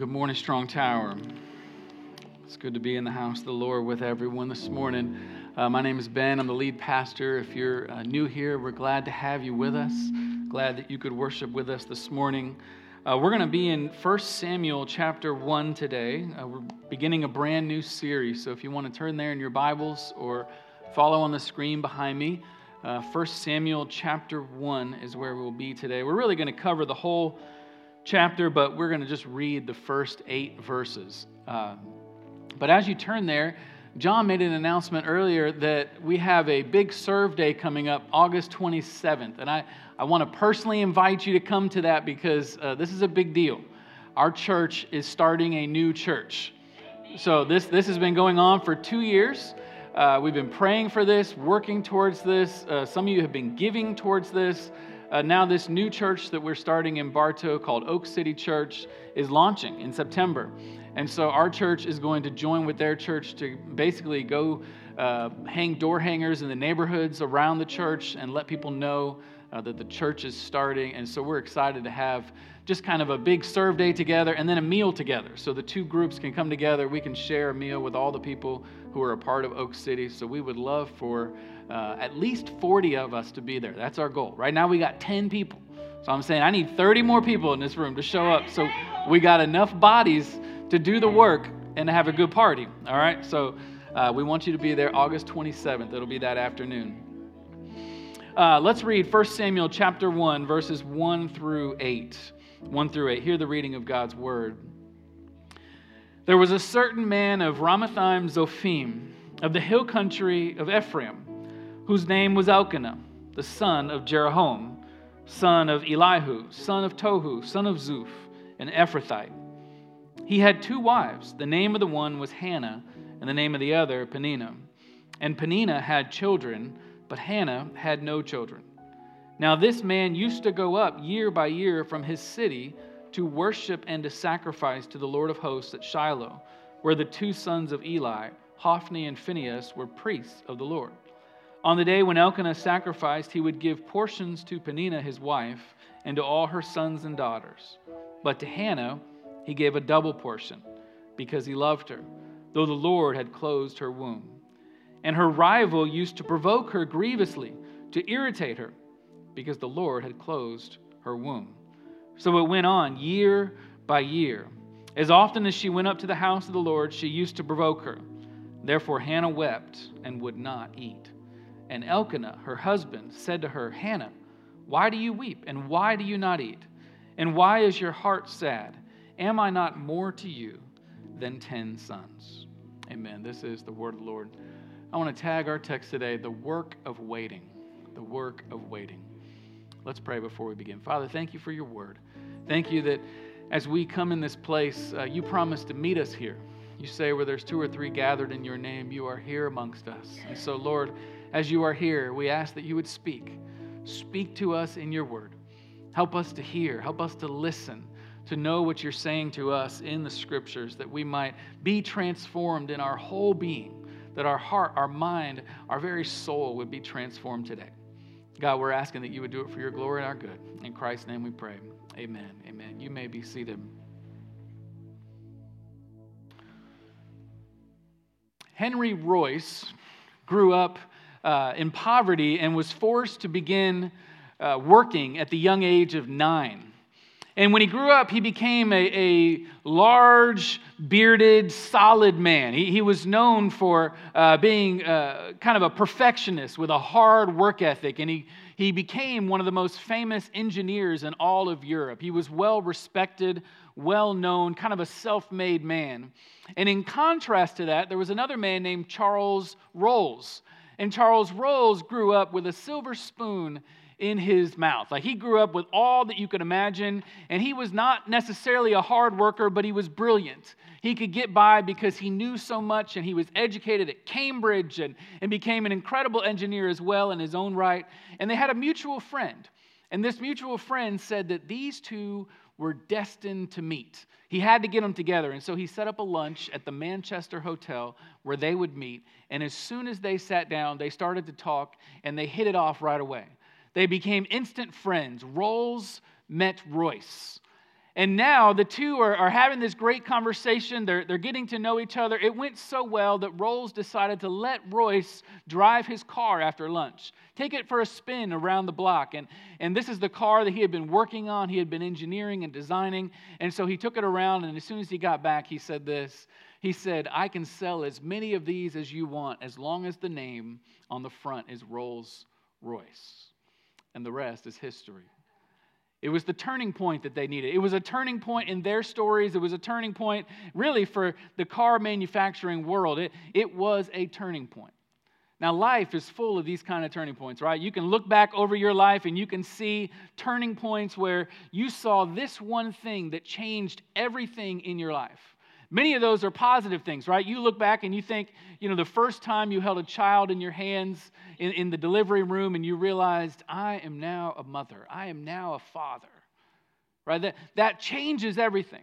Good morning, Strong Tower. It's good to be in the house of the Lord with everyone this morning. Uh, my name is Ben. I'm the lead pastor. If you're uh, new here, we're glad to have you with us. Glad that you could worship with us this morning. Uh, we're going to be in 1 Samuel chapter 1 today. Uh, we're beginning a brand new series. So if you want to turn there in your Bibles or follow on the screen behind me, uh, 1 Samuel chapter 1 is where we'll be today. We're really going to cover the whole chapter, but we're going to just read the first eight verses. Uh, but as you turn there, John made an announcement earlier that we have a big serve day coming up August 27th. And I, I want to personally invite you to come to that because uh, this is a big deal. Our church is starting a new church. So this, this has been going on for two years. Uh, we've been praying for this, working towards this. Uh, some of you have been giving towards this uh, now this new church that we're starting in Bartow called Oak City Church is launching in September. And so our church is going to join with their church to basically go uh, hang door hangers in the neighborhoods around the church and let people know uh, that the church is starting. And so we're excited to have just kind of a big serve day together and then a meal together. So the two groups can come together. We can share a meal with all the people who are a part of Oak City. So we would love for uh, at least 40 of us to be there. That's our goal. Right now we got 10 people. So I'm saying I need 30 more people in this room to show up. So we got enough bodies to do the work and to have a good party. All right? So uh, we want you to be there August 27th. It'll be that afternoon. Uh, let's read 1 Samuel chapter 1, verses 1 through 8. 1 through 8. Hear the reading of God's word. There was a certain man of Ramathaim Zophim, of the hill country of Ephraim, whose name was Elkanah, the son of Jeroham, son of Elihu, son of Tohu, son of Zuph, an Ephrathite. He had two wives. The name of the one was Hannah, and the name of the other Peninnah. And Peninnah had children, but Hannah had no children. Now, this man used to go up year by year from his city to worship and to sacrifice to the Lord of hosts at Shiloh, where the two sons of Eli, Hophni and Phinehas, were priests of the Lord. On the day when Elkanah sacrificed, he would give portions to Peninnah his wife and to all her sons and daughters. But to Hannah he gave a double portion, because he loved her, though the Lord had closed her womb. And her rival used to provoke her grievously, to irritate her because the Lord had closed her womb. So it went on year by year. As often as she went up to the house of the Lord, she used to provoke her. Therefore Hannah wept and would not eat. And Elkanah, her husband, said to her, Hannah, why do you weep, and why do you not eat? And why is your heart sad? Am I not more to you than ten sons? Amen. This is the word of the Lord. I want to tag our text today the work of waiting. The work of waiting. Let's pray before we begin. Father, thank you for your word. Thank you that as we come in this place, uh, you promise to meet us here. You say, where there's two or three gathered in your name, you are here amongst us. And so, Lord, as you are here, we ask that you would speak. Speak to us in your word. Help us to hear, help us to listen, to know what you're saying to us in the scriptures, that we might be transformed in our whole being, that our heart, our mind, our very soul would be transformed today. God, we're asking that you would do it for your glory and our good. In Christ's name we pray. Amen. Amen. You may be seated. Henry Royce grew up uh, in poverty and was forced to begin uh, working at the young age of nine. And when he grew up, he became a, a large, bearded, solid man. He, he was known for uh, being uh, kind of a perfectionist with a hard work ethic. And he, he became one of the most famous engineers in all of Europe. He was well respected, well known, kind of a self made man. And in contrast to that, there was another man named Charles Rolls. And Charles Rolls grew up with a silver spoon in his mouth. Like he grew up with all that you could imagine, and he was not necessarily a hard worker, but he was brilliant. He could get by because he knew so much, and he was educated at Cambridge and, and became an incredible engineer as well in his own right. And they had a mutual friend. And this mutual friend said that these two were destined to meet. He had to get them together. And so he set up a lunch at the Manchester Hotel where they would meet. And as soon as they sat down, they started to talk and they hit it off right away. They became instant friends. Rolls met Royce. And now the two are, are having this great conversation. They're, they're getting to know each other. It went so well that Rolls decided to let Royce drive his car after lunch, take it for a spin around the block. And, and this is the car that he had been working on, he had been engineering and designing. And so he took it around, and as soon as he got back, he said this. He said, I can sell as many of these as you want as long as the name on the front is Rolls Royce. And the rest is history. It was the turning point that they needed. It was a turning point in their stories. It was a turning point, really, for the car manufacturing world. It, it was a turning point. Now, life is full of these kind of turning points, right? You can look back over your life and you can see turning points where you saw this one thing that changed everything in your life. Many of those are positive things, right? You look back and you think, you know, the first time you held a child in your hands in, in the delivery room and you realized, I am now a mother, I am now a father, right? That, that changes everything.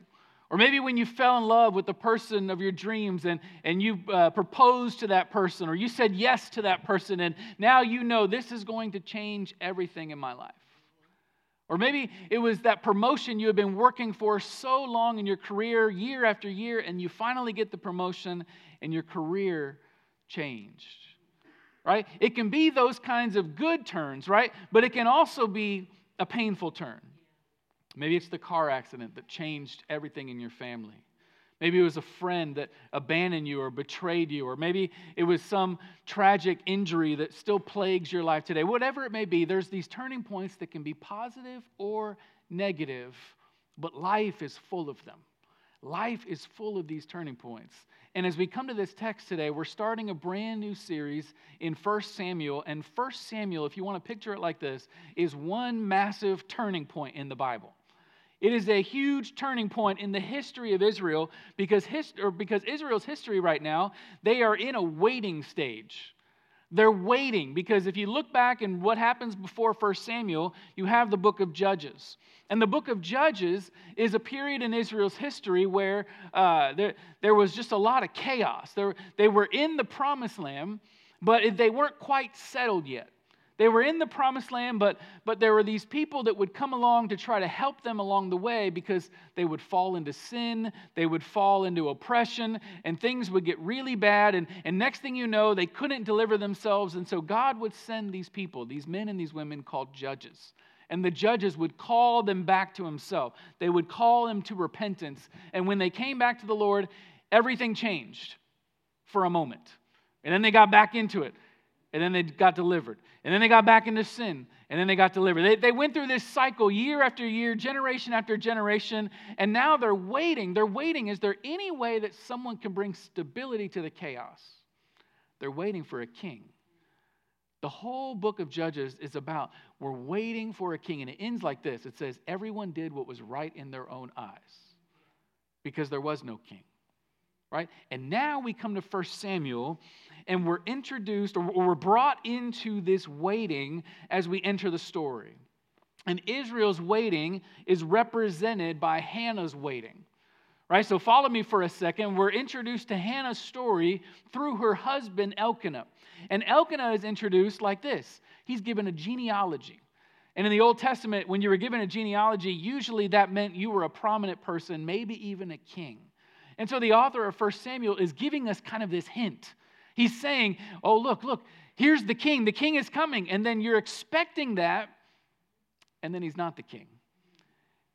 Or maybe when you fell in love with the person of your dreams and, and you uh, proposed to that person or you said yes to that person and now you know this is going to change everything in my life. Or maybe it was that promotion you had been working for so long in your career, year after year, and you finally get the promotion and your career changed. Right? It can be those kinds of good turns, right? But it can also be a painful turn. Maybe it's the car accident that changed everything in your family. Maybe it was a friend that abandoned you or betrayed you, or maybe it was some tragic injury that still plagues your life today. Whatever it may be, there's these turning points that can be positive or negative, but life is full of them. Life is full of these turning points. And as we come to this text today, we're starting a brand new series in 1 Samuel. And 1 Samuel, if you want to picture it like this, is one massive turning point in the Bible. It is a huge turning point in the history of Israel because, because Israel's history right now, they are in a waiting stage. They're waiting because if you look back and what happens before 1 Samuel, you have the book of Judges. And the book of Judges is a period in Israel's history where uh, there, there was just a lot of chaos. There, they were in the promised land, but they weren't quite settled yet. They were in the promised land, but, but there were these people that would come along to try to help them along the way because they would fall into sin, they would fall into oppression, and things would get really bad. And, and next thing you know, they couldn't deliver themselves. And so God would send these people, these men and these women called judges. And the judges would call them back to Himself, they would call them to repentance. And when they came back to the Lord, everything changed for a moment. And then they got back into it and then they got delivered. And then they got back into sin, and then they got delivered. They, they went through this cycle year after year, generation after generation, and now they're waiting. They're waiting. Is there any way that someone can bring stability to the chaos? They're waiting for a king. The whole book of Judges is about we're waiting for a king, and it ends like this it says, Everyone did what was right in their own eyes because there was no king. Right? And now we come to 1 Samuel, and we're introduced or we're brought into this waiting as we enter the story. And Israel's waiting is represented by Hannah's waiting. Right? So follow me for a second. We're introduced to Hannah's story through her husband Elkanah. And Elkanah is introduced like this. He's given a genealogy. And in the Old Testament, when you were given a genealogy, usually that meant you were a prominent person, maybe even a king. And so the author of 1 Samuel is giving us kind of this hint He's saying, oh, look, look, here's the king. The king is coming. And then you're expecting that, and then he's not the king.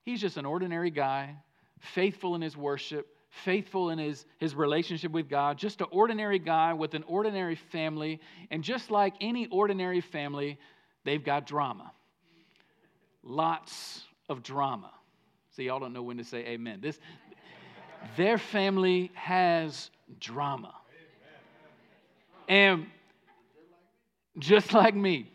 He's just an ordinary guy, faithful in his worship, faithful in his, his relationship with God, just an ordinary guy with an ordinary family. And just like any ordinary family, they've got drama. Lots of drama. See, y'all don't know when to say amen. This, their family has drama. And just like me,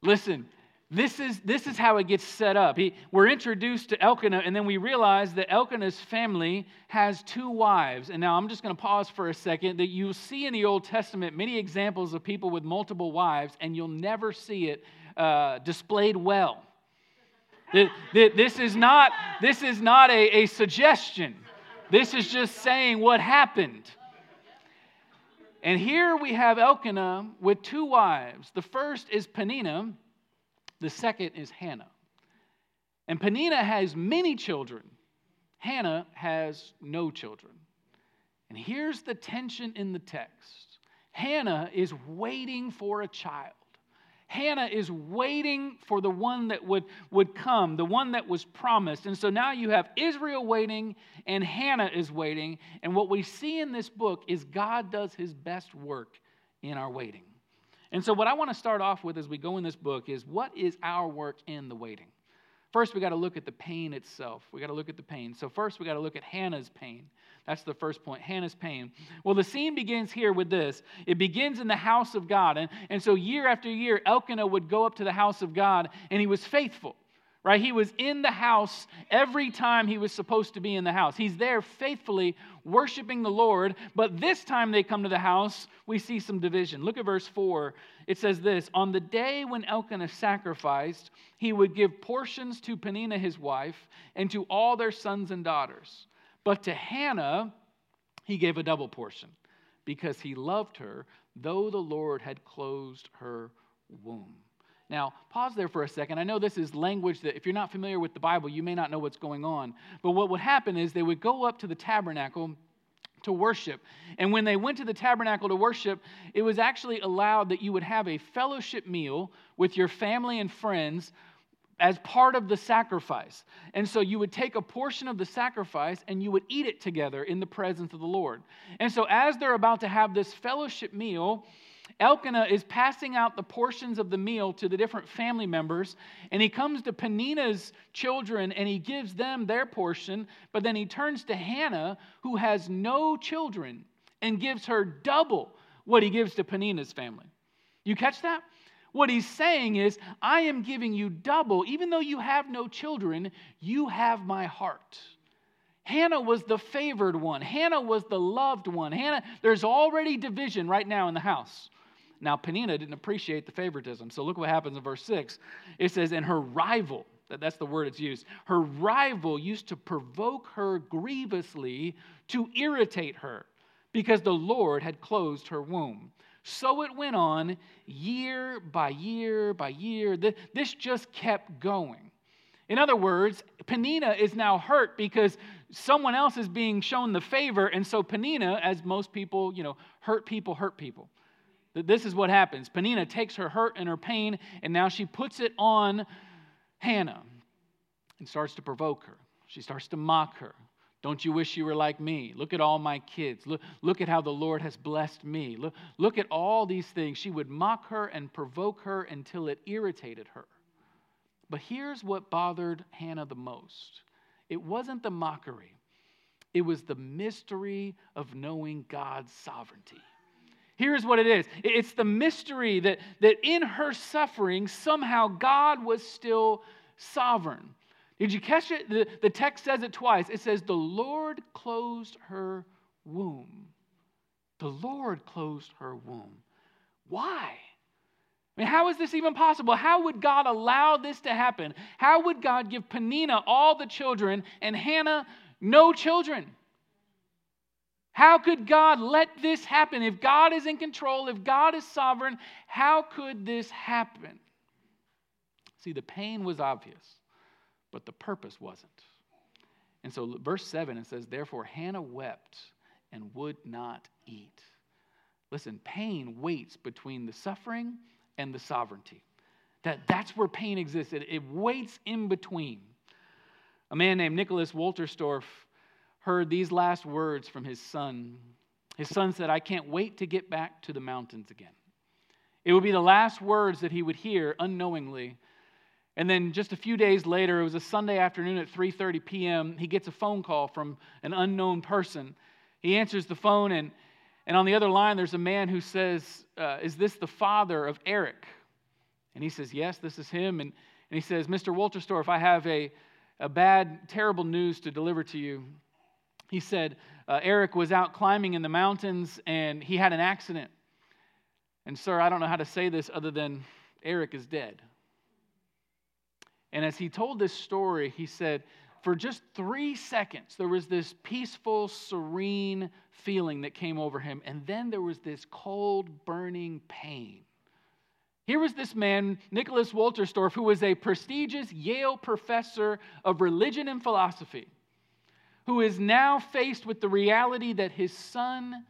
listen, this is, this is how it gets set up. He, we're introduced to Elkanah, and then we realize that Elkanah's family has two wives. And now I'm just going to pause for a second that you'll see in the Old Testament many examples of people with multiple wives, and you'll never see it uh, displayed well. This is not, this is not a, a suggestion. This is just saying what happened. And here we have Elkanah with two wives. The first is Peninnah, the second is Hannah. And Penina has many children. Hannah has no children. And here's the tension in the text Hannah is waiting for a child. Hannah is waiting for the one that would, would come, the one that was promised. And so now you have Israel waiting and Hannah is waiting. And what we see in this book is God does his best work in our waiting. And so, what I want to start off with as we go in this book is what is our work in the waiting? First, we got to look at the pain itself. We got to look at the pain. So, first, we got to look at Hannah's pain. That's the first point Hannah's pain. Well, the scene begins here with this it begins in the house of God. And, and so, year after year, Elkanah would go up to the house of God, and he was faithful right? He was in the house every time he was supposed to be in the house. He's there faithfully worshiping the Lord, but this time they come to the house, we see some division. Look at verse 4. It says this On the day when Elkanah sacrificed, he would give portions to Penina his wife and to all their sons and daughters. But to Hannah, he gave a double portion because he loved her, though the Lord had closed her womb. Now, pause there for a second. I know this is language that, if you're not familiar with the Bible, you may not know what's going on. But what would happen is they would go up to the tabernacle to worship. And when they went to the tabernacle to worship, it was actually allowed that you would have a fellowship meal with your family and friends as part of the sacrifice. And so you would take a portion of the sacrifice and you would eat it together in the presence of the Lord. And so as they're about to have this fellowship meal, Elkanah is passing out the portions of the meal to the different family members, and he comes to Penina's children and he gives them their portion, but then he turns to Hannah, who has no children, and gives her double what he gives to Penina's family. You catch that? What he's saying is, I am giving you double, even though you have no children, you have my heart. Hannah was the favored one. Hannah was the loved one. Hannah, there's already division right now in the house. Now, Penina didn't appreciate the favoritism. So look what happens in verse 6. It says, And her rival, that's the word it's used, her rival used to provoke her grievously to irritate her because the Lord had closed her womb. So it went on year by year by year. This just kept going. In other words, Penina is now hurt because someone else is being shown the favor, and so Penina, as most people, you know, hurt people hurt people. This is what happens. Penina takes her hurt and her pain, and now she puts it on Hannah and starts to provoke her. She starts to mock her. Don't you wish you were like me? Look at all my kids. Look, look at how the Lord has blessed me. Look, look at all these things. She would mock her and provoke her until it irritated her. But here's what bothered Hannah the most it wasn't the mockery, it was the mystery of knowing God's sovereignty. Here's what it is it's the mystery that, that in her suffering, somehow God was still sovereign. Did you catch it? The, the text says it twice. It says, The Lord closed her womb. The Lord closed her womb. Why? I mean, how is this even possible? How would God allow this to happen? How would God give Penina all the children and Hannah no children? How could God let this happen? If God is in control, if God is sovereign, how could this happen? See, the pain was obvious, but the purpose wasn't. And so, verse 7, it says, Therefore, Hannah wept and would not eat. Listen, pain waits between the suffering and the sovereignty. That, that's where pain exists, it, it waits in between. A man named Nicholas Wolterstorff heard these last words from his son. His son said, I can't wait to get back to the mountains again. It would be the last words that he would hear unknowingly. And then just a few days later, it was a Sunday afternoon at 3:30 p.m., he gets a phone call from an unknown person. He answers the phone and and on the other line, there's a man who says, uh, Is this the father of Eric? And he says, Yes, this is him. And, and he says, Mr. Wolterstorff, I have a, a bad, terrible news to deliver to you he said uh, Eric was out climbing in the mountains and he had an accident. And, sir, I don't know how to say this other than Eric is dead. And as he told this story, he said, for just three seconds, there was this peaceful, serene feeling that came over him. And then there was this cold, burning pain Here was this man, Nicholas Wolterstorff, who was a prestigious Yale professor of religion and philosophy, who is now faced with the reality that his son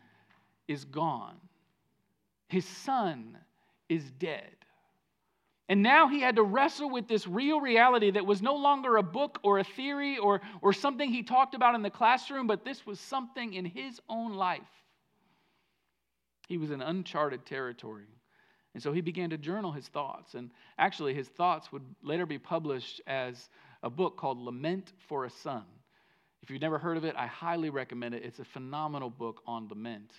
is gone. His son is dead. And now he had to wrestle with this real reality that was no longer a book or a theory or, or something he talked about in the classroom, but this was something in his own life. He was in uncharted territory. And so he began to journal his thoughts. And actually, his thoughts would later be published as a book called Lament for a Son. If you've never heard of it, I highly recommend it. It's a phenomenal book on lament.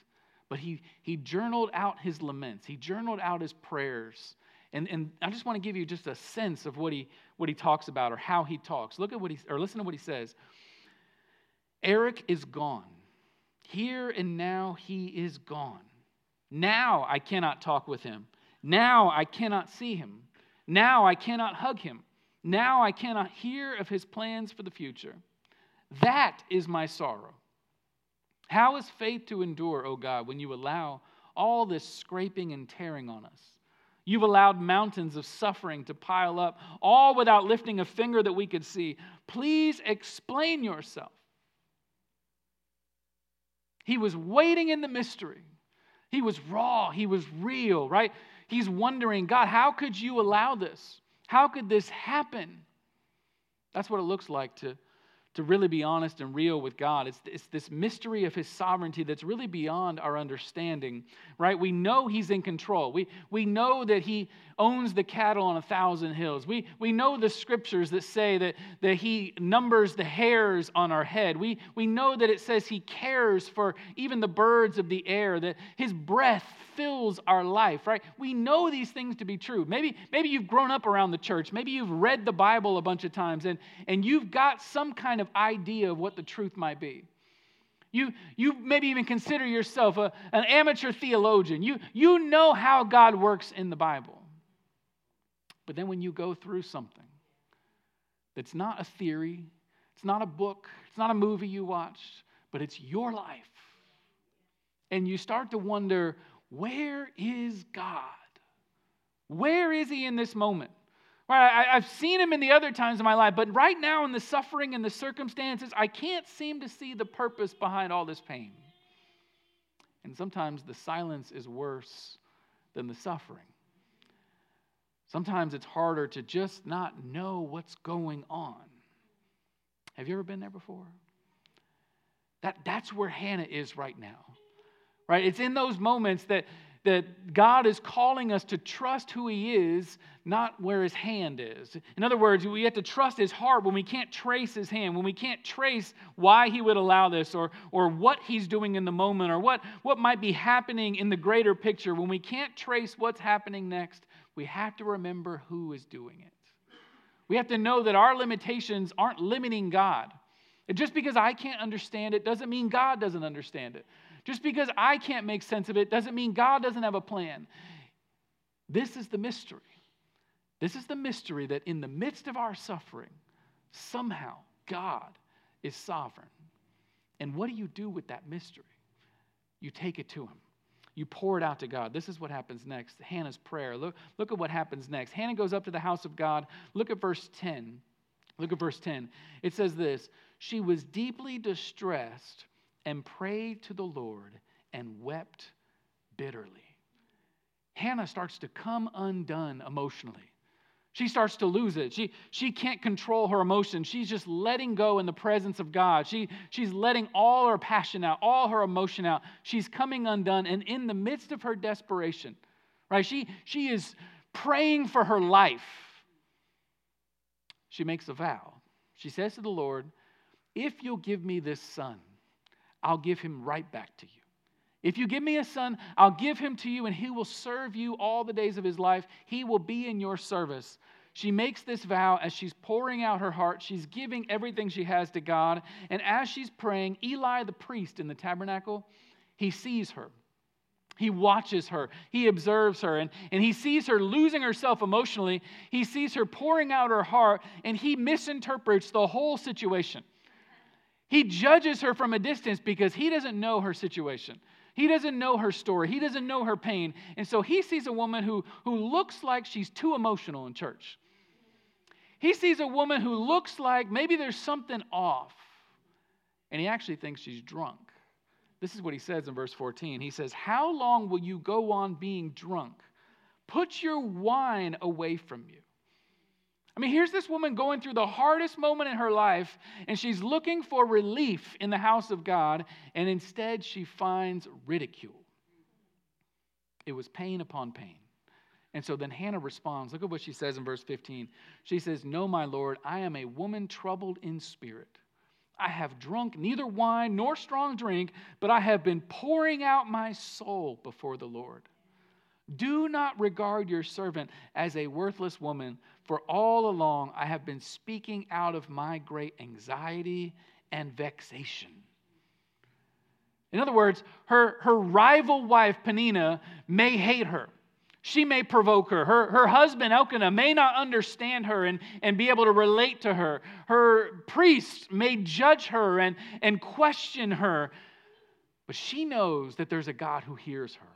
But he, he journaled out his laments, he journaled out his prayers. And, and I just want to give you just a sense of what he, what he talks about or how he talks. Look at what he, or listen to what he says. Eric is gone. Here and now he is gone. Now I cannot talk with him. Now I cannot see him. Now I cannot hug him. Now I cannot hear of his plans for the future. That is my sorrow. How is faith to endure, O God, when you allow all this scraping and tearing on us? You've allowed mountains of suffering to pile up, all without lifting a finger that we could see. Please explain yourself. He was waiting in the mystery. He was raw. He was real, right? He's wondering, God, how could you allow this? How could this happen? That's what it looks like to to really be honest and real with God. It's, it's this mystery of His sovereignty that's really beyond our understanding, right? We know He's in control. We, we know that He owns the cattle on a thousand hills. We, we know the scriptures that say that, that He numbers the hairs on our head. We, we know that it says He cares for even the birds of the air, that His breath fills our life, right? We know these things to be true. Maybe, maybe you've grown up around the church. Maybe you've read the Bible a bunch of times and, and you've got some kind of idea of what the truth might be. You, you maybe even consider yourself a, an amateur theologian. You, you know how God works in the Bible. But then when you go through something that's not a theory, it's not a book, it's not a movie you watched, but it's your life. And you start to wonder, where is God? Where is He in this moment? Right, I, have seen Him in the other times of my life, but right now in the suffering and the circumstances, I can't seem to see the purpose behind all this pain. And sometimes the silence is worse than the suffering. Sometimes it's harder to just not know what's going on. Have you ever been there before? That, that's where Hannah is right now right? It's in those moments that, that God is calling us to trust who He is, not where His hand is. In other words, we have to trust His heart when we can't trace His hand, when we can't trace why He would allow this or, or what He's doing in the moment or what, what might be happening in the greater picture. When we can't trace what's happening next, we have to remember who is doing it. We have to know that our limitations aren't limiting God. And just because I can't understand it doesn't mean God doesn't understand it. Just because I can't make sense of it doesn't mean God doesn't have a plan. This is the mystery. This is the mystery that in the midst of our suffering, somehow God is sovereign. And what do you do with that mystery? You take it to Him. You pour it out to God. This is what happens next. Hannah's prayer. Look, look at what happens next. Hannah goes up to the house of God. Look at verse 10. Look at verse 10. It says this She was deeply distressed and prayed to the Lord and wept bitterly. Hannah starts to come undone emotionally. She starts to lose it. She, she can't control her emotions. She's just letting go in the presence of God. She, she's letting all her passion out, all her emotion out. She's coming undone. And in the midst of her desperation, right, she, she is praying for her life. She makes a vow. She says to the Lord, If you'll give me this son, I'll give him right back to you. If you give me a son, I'll give him to you, and he will serve you all the days of his life. He will be in your service. She makes this vow as she's pouring out her heart. She's giving everything she has to God. And as she's praying, Eli, the priest in the tabernacle, he sees her. He watches her. He observes her. And, and he sees her losing herself emotionally. He sees her pouring out her heart, and he misinterprets the whole situation. He judges her from a distance because he doesn't know her situation. He doesn't know her story. He doesn't know her pain. And so he sees a woman who, who looks like she's too emotional in church. He sees a woman who looks like maybe there's something off. And he actually thinks she's drunk. This is what he says in verse 14. He says, How long will you go on being drunk? Put your wine away from you. I mean, here's this woman going through the hardest moment in her life, and she's looking for relief in the house of God, and instead she finds ridicule. It was pain upon pain. And so then Hannah responds. Look at what she says in verse 15. She says, No, my Lord, I am a woman troubled in spirit. I have drunk neither wine nor strong drink, but I have been pouring out my soul before the Lord. Do not regard your servant as a worthless woman, for all along I have been speaking out of my great anxiety and vexation. In other words, her, her rival wife, Penina, may hate her. She may provoke her. Her, her husband, Elkanah, may not understand her and, and be able to relate to her. Her priest may judge her and, and question her. But she knows that there's a God who hears her.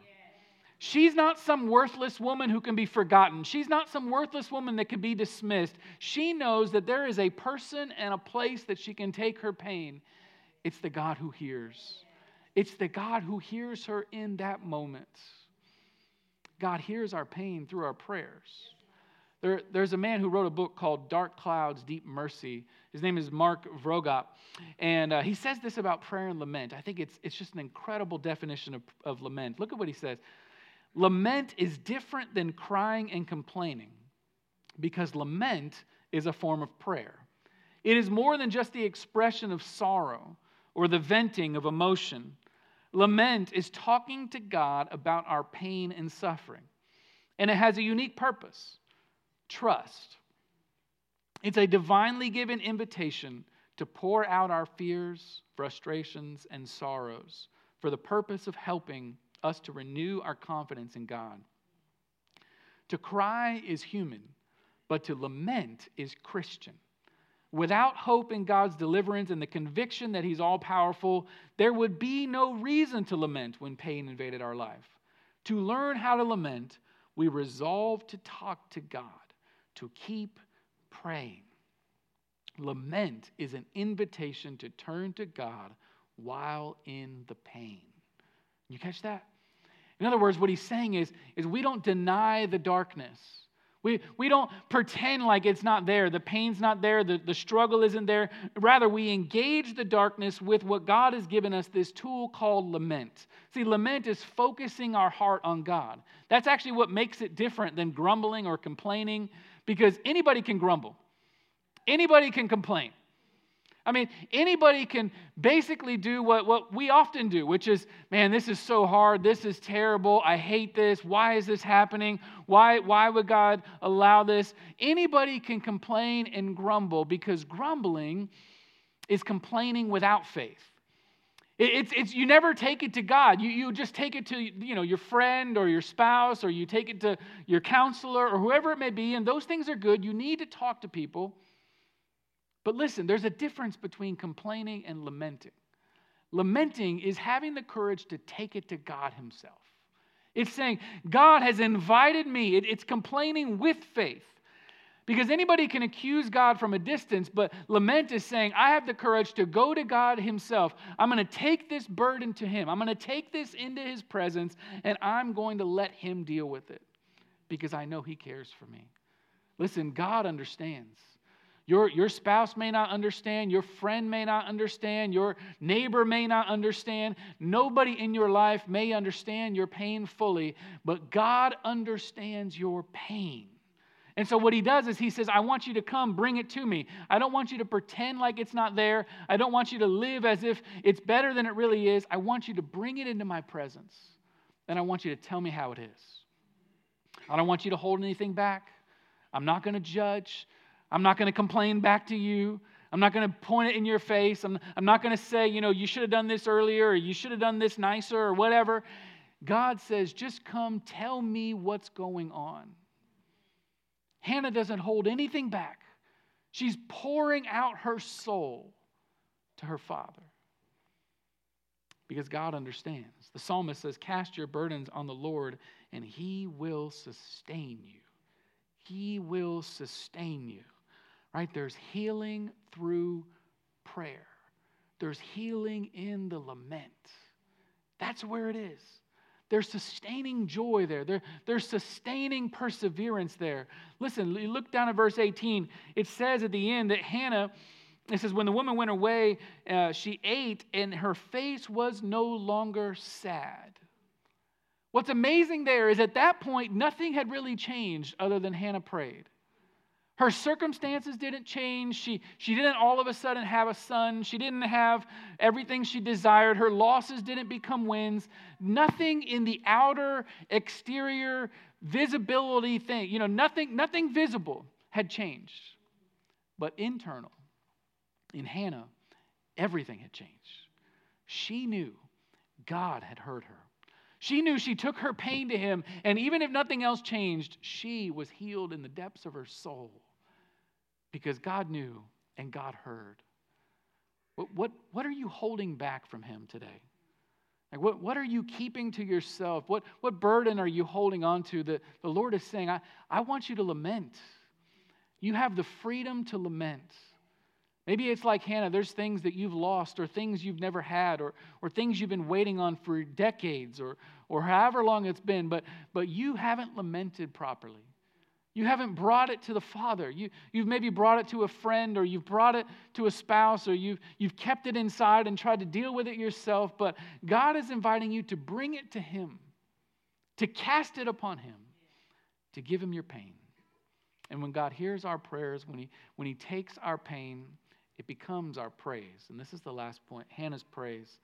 She's not some worthless woman who can be forgotten. She's not some worthless woman that can be dismissed. She knows that there is a person and a place that she can take her pain. It's the God who hears. It's the God who hears her in that moment. God hears our pain through our prayers. There, there's a man who wrote a book called Dark Clouds, Deep Mercy. His name is Mark Vroegop. And uh, he says this about prayer and lament. I think it's, it's just an incredible definition of, of lament. Look at what he says Lament is different than crying and complaining because lament is a form of prayer. It is more than just the expression of sorrow or the venting of emotion. Lament is talking to God about our pain and suffering. And it has a unique purpose trust. It's a divinely given invitation to pour out our fears, frustrations, and sorrows for the purpose of helping us to renew our confidence in God. To cry is human, but to lament is Christian. Without hope in God's deliverance and the conviction that He's all powerful, there would be no reason to lament when pain invaded our life. To learn how to lament, we resolve to talk to God, to keep praying. Lament is an invitation to turn to God while in the pain. You catch that? In other words, what he's saying is, is we don't deny the darkness. We, we don't pretend like it's not there. The pain's not there. The, the struggle isn't there. Rather, we engage the darkness with what God has given us this tool called lament. See, lament is focusing our heart on God. That's actually what makes it different than grumbling or complaining because anybody can grumble, anybody can complain. I mean, anybody can basically do what, what we often do, which is, man, this is so hard. This is terrible. I hate this. Why is this happening? Why, why would God allow this? Anybody can complain and grumble because grumbling is complaining without faith. it's, it's, you never take it to God. You, you just take it to you know, your friend or your spouse, or you take it to your counselor or whoever it may be, and those things are good. You need to talk to people. But listen, there's a difference between complaining and lamenting. Lamenting is having the courage to take it to God Himself. It's saying, God has invited me. it's complaining with faith. Because anybody can accuse God from a distance, but lament is saying, I have the courage to go to God Himself. I'm going to take this burden to Him. I'm going to take this into His presence, and I'm going to let Him deal with it because I know He cares for me. Listen, God understands. Your, your spouse may not understand. Your friend may not understand. Your neighbor may not understand. Nobody in your life may understand your pain fully, but God understands your pain. And so, what he does is he says, I want you to come, bring it to me. I don't want you to pretend like it's not there. I don't want you to live as if it's better than it really is. I want you to bring it into my presence. And I want you to tell me how it is. I don't want you to hold anything back. I'm not going to judge. I'm not going to complain back to you. I'm not going to point it in your face. I'm, I'm not going to say, you know, you should have done this earlier or you should have done this nicer or whatever. God says, just come tell me what's going on. Hannah doesn't hold anything back. She's pouring out her soul to her father. because God understands. The psalmist says, Cast your burdens on the Lord, and he will sustain you. He will sustain you. Right? There's healing through prayer, there's healing in the lament. That's where it is. There's sustaining joy there. there. There's sustaining perseverance there. Listen, you look down at verse 18. It says at the end that Hannah, it says, when the woman went away, uh, she ate, and her face was no longer sad. What's amazing there is at that point, nothing had really changed other than Hannah prayed. Her circumstances didn't change. She, she didn't all of a sudden have a son. She didn't have everything she desired. Her losses didn't become wins. Nothing in the outer, exterior, visibility thing, you know, nothing, nothing visible had changed. But internal, in Hannah, everything had changed. She knew God had heard her. She knew she took her pain to him, and even if nothing else changed, she was healed in the depths of her soul because God knew and God heard. What, what, what are you holding back from him today? Like what, what are you keeping to yourself? What, what burden are you holding on to that the Lord is saying, I, I want you to lament? You have the freedom to lament. Maybe it's like Hannah, there's things that you've lost or things you've never had or, or things you've been waiting on for decades or, or however long it's been, but, but you haven't lamented properly. You haven't brought it to the Father. You, you've maybe brought it to a friend or you've brought it to a spouse or you've, you've kept it inside and tried to deal with it yourself, but God is inviting you to bring it to Him, to cast it upon Him, to give Him your pain. And when God hears our prayers, when He, when he takes our pain, it becomes our praise. And this is the last point Hannah's praise.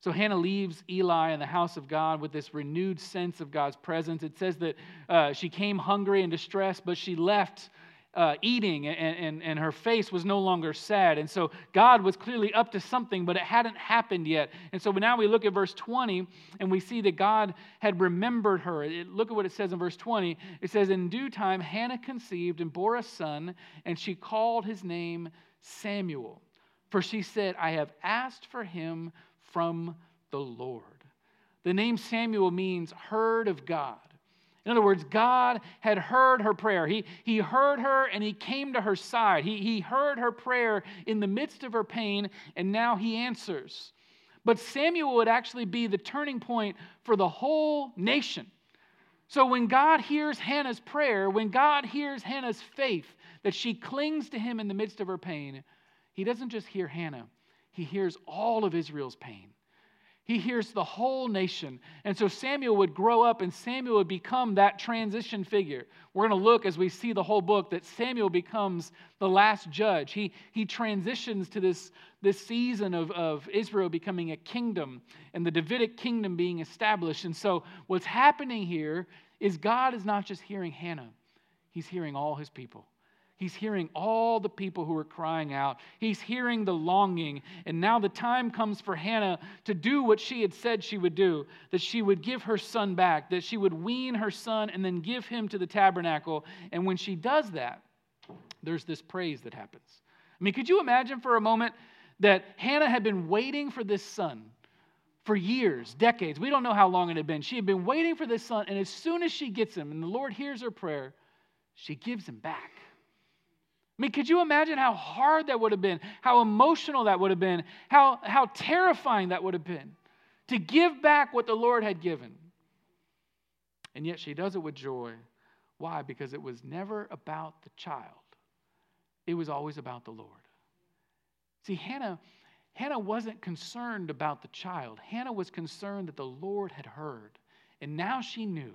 So Hannah leaves Eli in the house of God with this renewed sense of God's presence. It says that uh, she came hungry and distressed, but she left uh, eating and, and, and her face was no longer sad. And so God was clearly up to something, but it hadn't happened yet. And so now we look at verse 20 and we see that God had remembered her. It, look at what it says in verse 20. It says, In due time, Hannah conceived and bore a son, and she called his name Samuel. For she said, I have asked for him from the Lord. The name Samuel means heard of God. In other words, God had heard her prayer. He, he heard her and he came to her side. He, he heard her prayer in the midst of her pain, and now he answers. But Samuel would actually be the turning point for the whole nation. So when God hears Hannah's prayer, when God hears Hannah's faith, that she clings to him in the midst of her pain, he doesn't just hear Hannah, he hears all of Israel's pain. He hears the whole nation. And so Samuel would grow up and Samuel would become that transition figure. We're going to look as we see the whole book that Samuel becomes the last judge. He, he transitions to this, this season of, of Israel becoming a kingdom and the Davidic kingdom being established. And so what's happening here is God is not just hearing Hannah, he's hearing all his people. He's hearing all the people who are crying out. He's hearing the longing. And now the time comes for Hannah to do what she had said she would do that she would give her son back, that she would wean her son and then give him to the tabernacle. And when she does that, there's this praise that happens. I mean, could you imagine for a moment that Hannah had been waiting for this son for years, decades? We don't know how long it had been. She had been waiting for this son, and as soon as she gets him and the Lord hears her prayer, she gives him back. I mean, could you imagine how hard that would have been, how emotional that would have been, how, how terrifying that would have been to give back what the Lord had given? And yet she does it with joy. Why? Because it was never about the child, it was always about the Lord. See, Hannah, Hannah wasn't concerned about the child. Hannah was concerned that the Lord had heard. And now she knew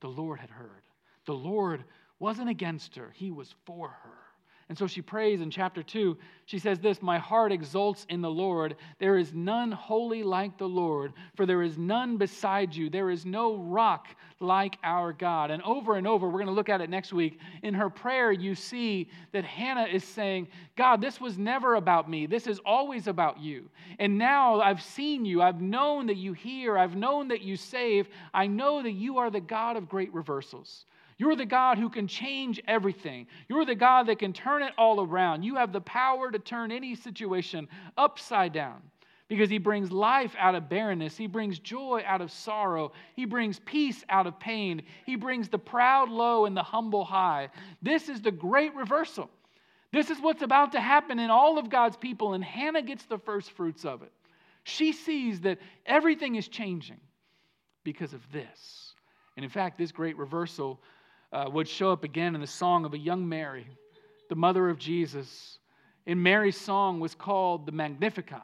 the Lord had heard. The Lord wasn't against her, He was for her. And so she prays in chapter 2. She says this My heart exults in the Lord. There is none holy like the Lord, for there is none beside you. There is no rock like our God. And over and over, we're going to look at it next week. In her prayer, you see that Hannah is saying, God, this was never about me. This is always about you. And now I've seen you. I've known that you hear. I've known that you save. I know that you are the God of great reversals. You're the God who can change everything. You're the God that can turn it all around. You have the power to turn any situation upside down because he brings life out of barrenness. He brings joy out of sorrow. He brings peace out of pain. He brings the proud low and the humble high. This is the great reversal. This is what's about to happen in all of God's people, and Hannah gets the first fruits of it. She sees that everything is changing because of this. And in fact, this great reversal uh, would show up again in the song of a young Mary, the mother of Jesus. And Mary's song was called the Magnificat.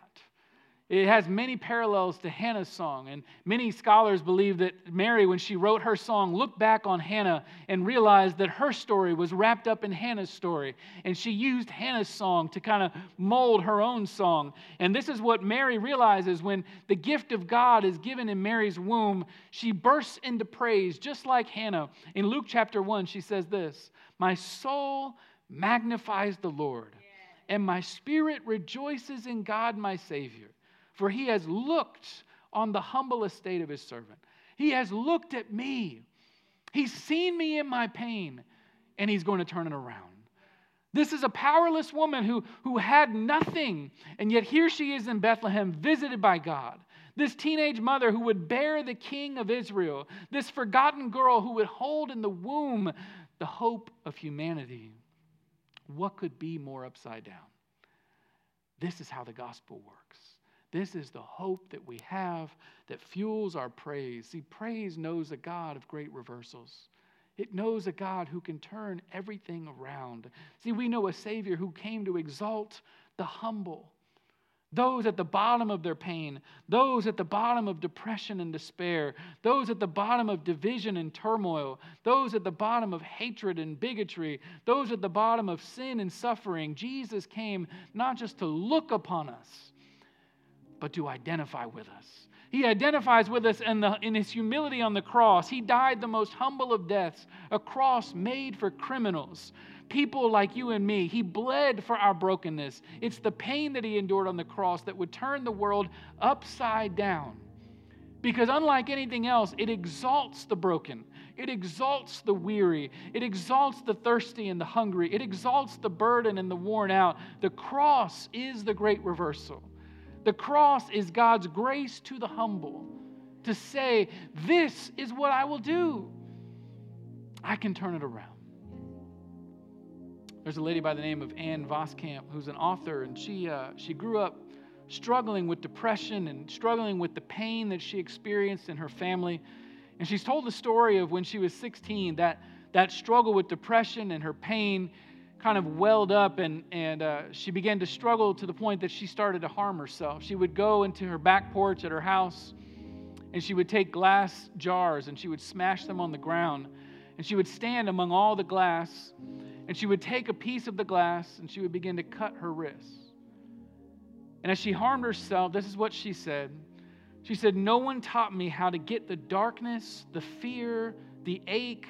It has many parallels to Hannah's song, and many scholars believe that Mary, when she wrote her song, looked back on Hannah and realized that her story was wrapped up in Hannah's story. And she used Hannah's song to kind of mold her own song. And this is what Mary realizes when the gift of God is given in Mary's womb. She bursts into praise, just like Hannah. In Luke chapter 1, she says this My soul magnifies the Lord, and my spirit rejoices in God, my Savior for he has looked on the humble estate of his servant. He has looked at me. He's seen me in my pain, and he's going to turn it around. This is a powerless woman who, who had nothing, and yet here she is in Bethlehem, visited by God. This teenage mother who would bear the king of Israel, this forgotten girl who would hold in the womb the hope of humanity. What could be more upside down? This is how the gospel works. This is the hope that we have that fuels our praise. See, praise knows a God of great reversals. It knows a God who can turn everything around. See, we know a Savior who came to exalt the humble, those at the bottom of their pain, those at the bottom of depression and despair, those at the bottom of division and turmoil, those at the bottom of hatred and bigotry, those at the bottom of sin and suffering. Jesus came not just to look upon us but to identify with us. He identifies with us in, the, in his humility on the cross. He died the most humble of deaths, a cross made for criminals, people like you and me. He bled for our brokenness. It's the pain that he endured on the cross that would turn the world upside down. Because unlike anything else, it exalts the broken. It exalts the weary. It exalts the thirsty and the hungry. It exalts the burden and the worn out. The cross is the great reversal. The cross is God's grace to the humble to say, This is what I will do. I can turn it around. There's a lady by the name of Ann Voskamp who's an author, and she, uh, she grew up struggling with depression and struggling with the pain that she experienced in her family. And she's told the story of when she was 16, that, that struggle with depression and her pain kind of welled up and, and uh, she began to struggle to the point that she started to harm herself. She would go into her back porch at her house and she would take glass jars and she would smash them on the ground and she would stand among all the glass and she would take a piece of the glass and she would begin to cut her wrists. And as she harmed herself, this is what she said. She said, No one taught me how to get the darkness, the fear, the ache,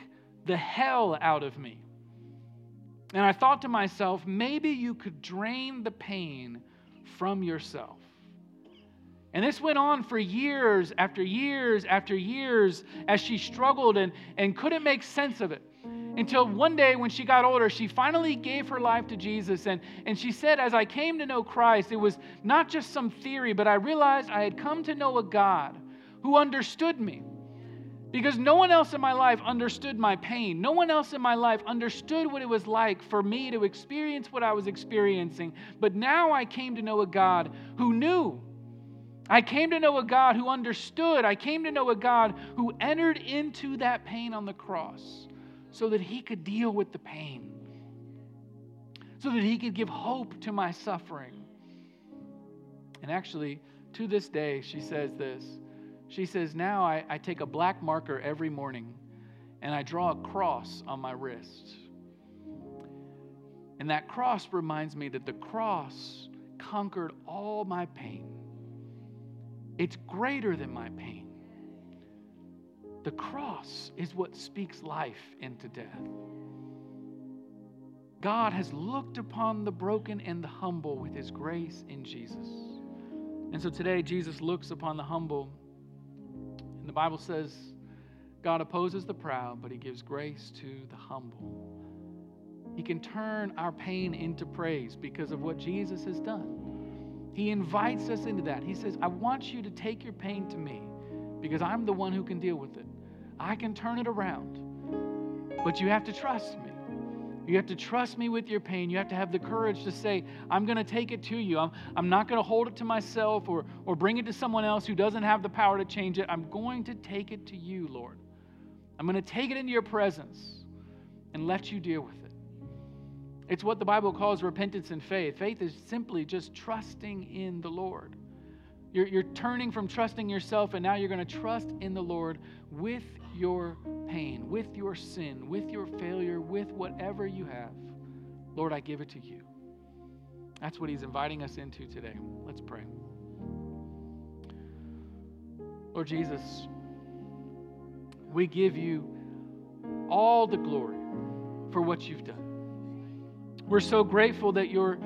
the hell out of me. And I thought to myself, maybe you could drain the pain from yourself. And this went on for years after years after years as she struggled and, and couldn't make sense of it. Until one day when she got older, she finally gave her life to Jesus. And, and she said, As I came to know Christ, it was not just some theory, but I realized I had come to know a God who understood me because no one else in my life understood my pain. No one else in my life understood what it was like for me to experience what I was experiencing. But now I came to know a God who knew. I came to know a God who understood. I came to know a God who entered into that pain on the cross so that he could deal with the pain, so that he could give hope to my suffering. And actually, to this day, she says this. She says, Now I, I take a black marker every morning and I draw a cross on my wrist. And that cross reminds me that the cross conquered all my pain. It's greater than my pain. The cross is what speaks life into death. God has looked upon the broken and the humble with his grace in Jesus. And so today, Jesus looks upon the humble the Bible says God opposes the proud, but he gives grace to the humble. He can turn our pain into praise because of what Jesus has done. He invites us into that. He says, I want you to take your pain to me because I'm the one who can deal with it. I can turn it around. But you have to trust me. You have to trust me with your pain. You have to have the courage to say, I'm going to take it to you. I'm, I'm not going to hold it to myself or, or bring it to someone else who doesn't have the power to change it. I'm going to take it to you, Lord. I'm going to take it into your presence and let you deal with it. It's what the Bible calls repentance and faith. Faith is simply just trusting in the Lord. You're, you're turning from trusting yourself, and now you're going to trust in the Lord with your pain, with your sin, with your failure, with whatever you have. Lord, I give it to you. That's what He's inviting us into today. Let's pray. Lord Jesus, we give you all the glory for what you've done. We're so grateful that your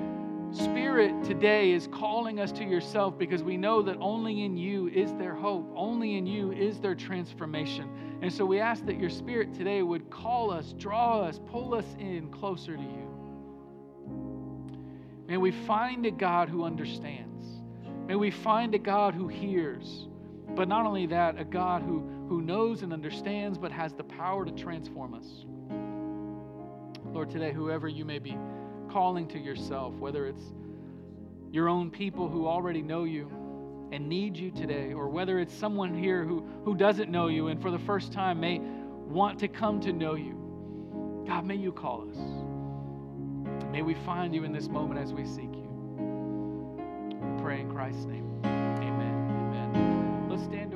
Spirit today is calling us to yourself because we know that only in you is there hope, only in you is there transformation. And so we ask that your Spirit today would call us, draw us, pull us in closer to you. May we find a God who understands. May we find a God who hears. But not only that, a God who, who knows and understands, but has the power to transform us. Lord, today, whoever you may be calling to yourself, whether it's your own people who already know you and need you today, or whether it's someone here who, who doesn't know you and for the first time may want to come to know you. God, may you call us. May we find you in this moment as we seek you. We pray in Christ's name. Amen. Amen. Let's stand.